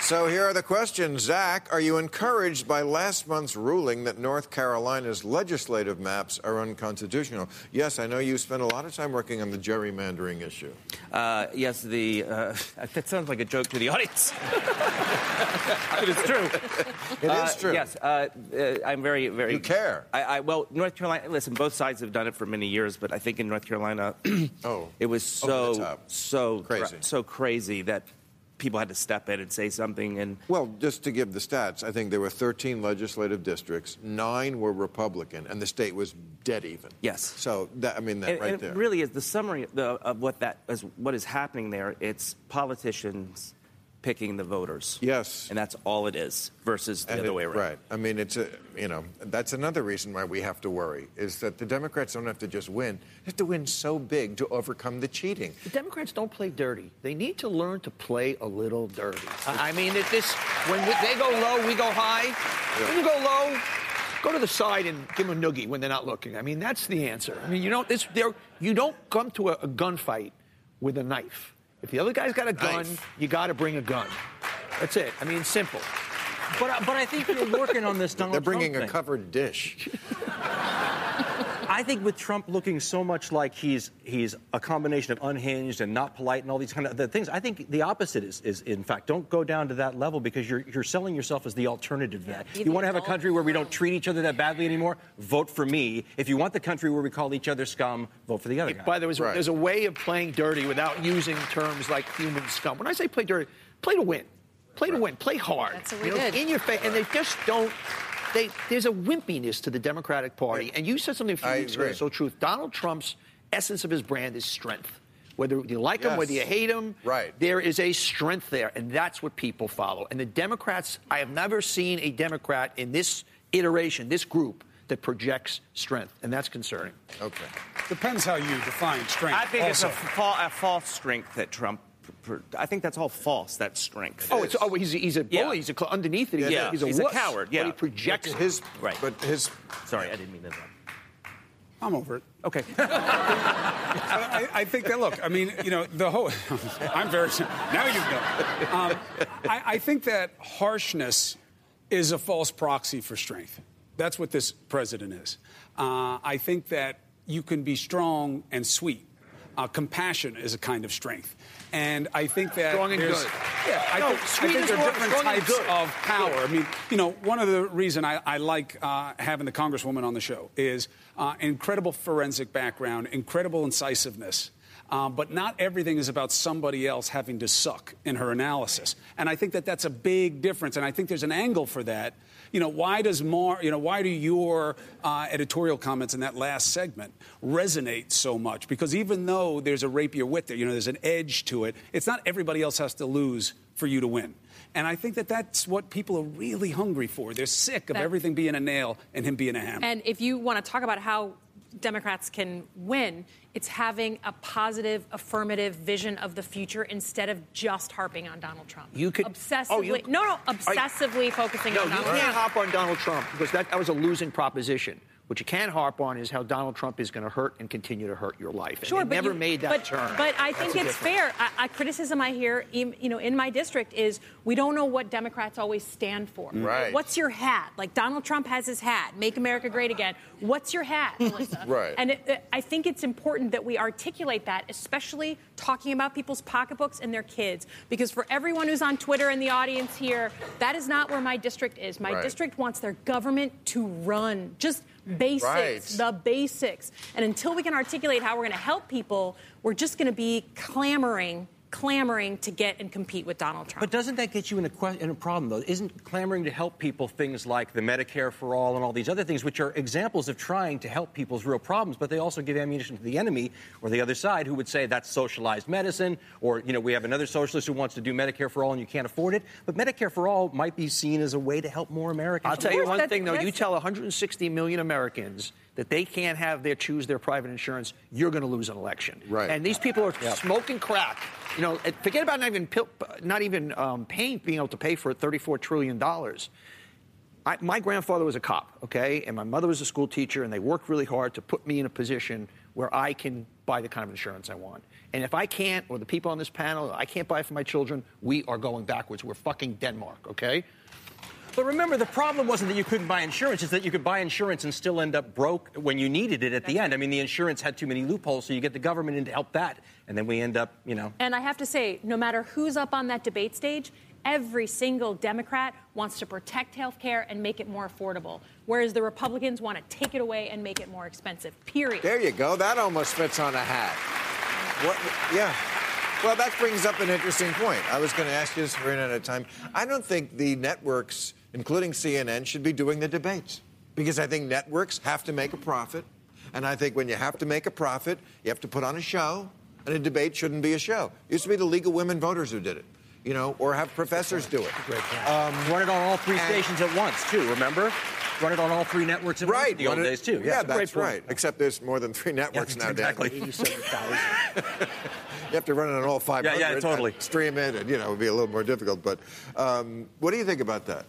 So here are the questions. Zach, are you encouraged by last month's ruling that North Carolina's legislative maps are unconstitutional? Yes, I know you spent a lot of time working on the gerrymandering issue. Uh, yes, the uh, that sounds like a joke to the audience, it's true. It Uh, is true. Yes, uh, uh, I'm very, very. You care. I, I well, North Carolina. Listen, both sides have done it for many years, but I think in North Carolina, Oh, it was so so Crazy. so crazy that people had to step in and say something. And Well, just to give the stats, I think there were 13 legislative districts, nine were Republican, and the state was dead even. Yes. So that I mean that and, right and there. it really is the summary of, what that is. What is happening there? It's politicians picking the voters. Yes. and that's all it is. Versus the And other it- way around. Right. I mean, it's a, you know, that's another reason why we have to worry is that the Democrats don't have to just win; they have to win so big to overcome the cheating. The Democrats don't play dirty. They need to learn to play a little dirty. I I mean, if this when we, they go low, we go high. When you go low, go to the side and give them a noogie when they're not looking. I mean, that's the answer. I mean, you don't this there you don't come to a, a gunfight with a knife. If the other guy's got a gun, Knife. you got to bring a gun. That's it. I mean, simple. But, I- but I think you're working on this Donald They're bringing Trump a thing. covered dish. I think with Trump looking so much like he's he's a combination of unhinged and not polite and all these kind of the things, I think the opposite is, is in fact don't go down to that level because you're you're selling yourself as the alternative to that. be You want to have a country where we don't treat each other that badly anymore? Vote for me. If you want the country where we call each other scum, vote for the other guy. But there was, Right. there's a way of playing dirty without using terms like human scum. When I say play dirty, play to win. Play to win. Play hard. That's what we You know, did. In your face, and they just don't. They, there's a wimpiness to the Democratic Party, and you said something a few I weeks ago. agree. that's So true. Donald Trump's essence of his brand is strength. Whether you like him, Yes. whether you hate him, Right. there is a strength there, and that's what people follow. And the Democrats, I have never seen a Democrat in this iteration, this group, that projects strength, and that's concerning. Okay. Depends how you define strength. I think also. it's a, fa- a false strength that Trump. Pr- pr- I think that's all false. That strength. Oh, it's, oh, he's, he's a bully. Yeah. He's a, cl- underneath it. He's, Yeah, a, he's a he's a coward, yeah. But he projects His Right. but his Sorry, I didn't mean that. I'm over it. Okay. I, I think that look. I mean, you know, the whole. I'm very. Now you know. Um, I, I think that harshness is a false proxy for strength. That's what this president is. Uh, I think that you can be strong and sweet. Uh, compassion is a kind of strength. And I think that Strong and good. Yeah, I No, think, I think there are different types of power. I mean, you know, one of the reason I, I like uh, having the congresswoman on the show is uh, incredible forensic background, incredible incisiveness. Um, but not everything is about somebody else having to suck in her analysis, and I think that that's a big difference. And I think there's an angle for that. You know, why does Mar, you know, why do your uh, editorial comments in that last segment resonate so much? Because even though there's a rapier wit there, you know, there's an edge to it. It's not everybody else has to lose for you to win. And I think that that's what people are really hungry for. They're sick of That- everything being a nail and him being a hammer. And if you want to talk about how Democrats can win, it's having a positive, affirmative vision of the future instead of just harping on Donald Trump. You could- obsessively. oh, you- no, no, obsessively focusing No, on you can't Trump. hop on Donald Trump because that, that was a losing proposition. What you can harp on is how Donald Trump is going to hurt and continue to hurt your life. And Sure, but never you- made that but, turn. But I think the it's fair. I, I criticism I hear, in, you know, in my district is we don't know what Democrats always stand for. Mm. Right. What's your hat? Like Donald Trump has his hat, "Make America Great Again." What's your hat, Melissa? Right. And it, it- I think it's important that we articulate that, especially talking about people's pocketbooks and their kids, because for everyone who's on Twitter in the audience here, that is not where my district is. My Right. district wants their government to run. Just basics, Right. the basics. And until we can articulate how we're going to help people, we're just going to be clamoring, clamoring to get and compete with Donald Trump. But doesn't that get you in a, que- in a problem, though? Isn't clamoring to help people things like the Medicare for All and all these other things, which are examples of trying to help people's real problems, but they also give ammunition to the enemy or the other side who would say that's socialized medicine, or, you know, we have another socialist who wants to do Medicare for All and you can't afford it. But Medicare for All might be seen as a way to help more Americans. I'll tell you one thing, though. You tell 160 million Americans that they can't have their choose their private insurance, you're going to lose an election. Right. And these people are smoking crack. You know, forget about not even not even um, paying being able to pay for it 34 trillion dollars. I, my grandfather was a cop, okay, and my mother was a school teacher, and they worked really hard to put me in a position where I can buy the kind of insurance I want. And if I can't, or the people on this panel, I can't buy it for my children, we are going backwards. We're fucking Denmark, okay? But remember, the problem wasn't that you couldn't buy insurance, it's that you could buy insurance and still end up broke when you needed it at the end. I mean, the insurance had too many loopholes, so you get the government in to help that, and then we end up, you know. And I have to say, no matter who's up on that debate stage, every single Democrat wants to protect health care and make it more affordable, whereas the Republicans want to take it away and make it more expensive. Period. There you go. That almost fits on a hat. What? Yeah. Well, that brings up an interesting point. I was going to ask you this for at a time. I don't think the networks, including CNN, should be doing the debates because I think networks have to make a profit, and I think when you have to make a profit, you have to put on a show, and a debate shouldn't be a show. It used to be the League of Women Voters who did it, you know, or have professors do it. Um, run it on all three stations at once, too, remember? Run it on all three networks at once in the old it- days, too. Yeah, That's a that's right. Except there's more than three networks Yeah, nowadays. exactly. 87,000. You have to run it on all five. Yeah, yeah, totally. Stream it, and you know, it would be a little more difficult. But um, what do you think about that?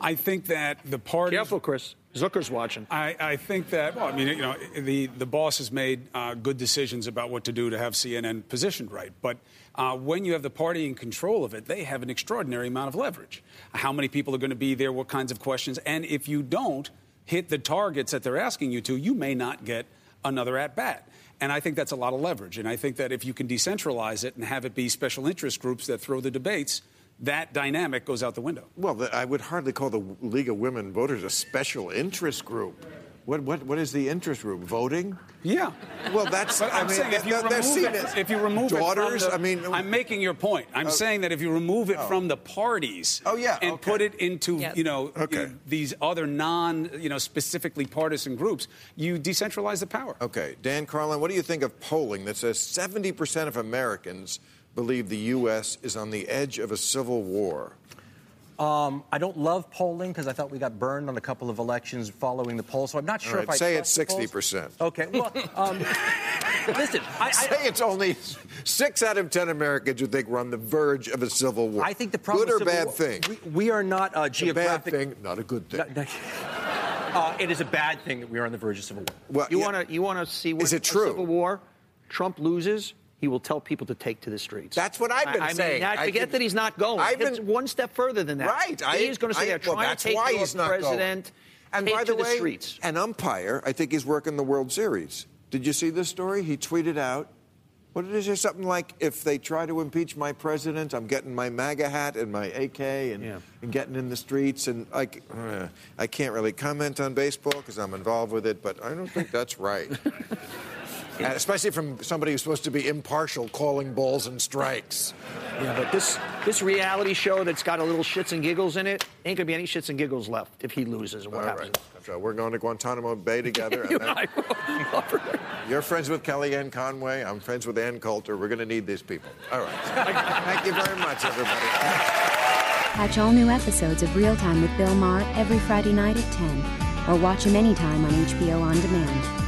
I think that the party. Careful, Chris. Zucker's watching. I, I think that, well, I mean, you know, the, the boss has made uh, good decisions about what to do to have CNN positioned right. But uh, when you have the party in control of it, they have an extraordinary amount of leverage. How many people are going to be there? What kinds of questions? And if you don't hit the targets that they're asking you to, you may not get another at bat. And I think that's a lot of leverage. And I think that if you can decentralize it and have it be special interest groups that throw the debates, that dynamic goes out the window. Well, the, I would hardly call the League of Women Voters a special interest group. What, what, what is the interest group? Voting? Yeah. Well, that's. But I I'm mean, saying if you they're- they're remove seen it, as if you remove daughters, it from the, I mean, I'm making your point. I'm Oh. saying that if you remove it oh. from the parties, Oh, yeah, and okay. put it into Yes. you know Okay. you these other non you know specifically partisan groups, you decentralize the power. Okay, Dan Carlin, what do you think of polling that says 70% of Americans believe the U.S. is on the edge of a civil war? Um, I don't love polling because I thought we got burned on a couple of elections following the poll, so I'm not sure All if I say it's 60%. Okay, well, um, listen, I, I, Say it's only six out of 10 Americans who think we're on the verge of a civil war. I think the problem Good or with civil bad war- thing? We, we are not uh, a bad geographic. thing, not a good thing. No, no. Uh, it is a bad thing that we are on the verge of civil war. Well, You yeah. want to you want to see when Is it a true? civil war, Trump loses, he will tell people to take to the streets. That's what I've been I, I saying. Mean, I I forget that he's not going. I've It's been- one step further than that. Right. I- He's going to I- say they're well, trying that's to take why he's not going. president. And take by to the way, streets. an umpire, I think he's working the World Series. Did you see this story? He tweeted out, what did he say? Something like, if they try to impeach my president, I'm getting my MAGA hat and my AK and, Yeah. and getting in the streets. And I, uh, I can't really comment on baseball because I'm involved with it, but I don't think that's right. And especially from somebody who's supposed to be impartial calling balls and strikes. Yeah, but this this reality show that's got a little shits and giggles in it ain't gonna be any shits and giggles left if he loses and what All happens. right. So we're going to Guantanamo Bay together. You then- and I- You're friends with Kellyanne Conway. I'm friends with Ann Coulter. We're going to need these people. All right. Thank you very much, everybody. Catch all new episodes of Real Time with Bill Maher every Friday night at 10, or watch him anytime on HBO On Demand.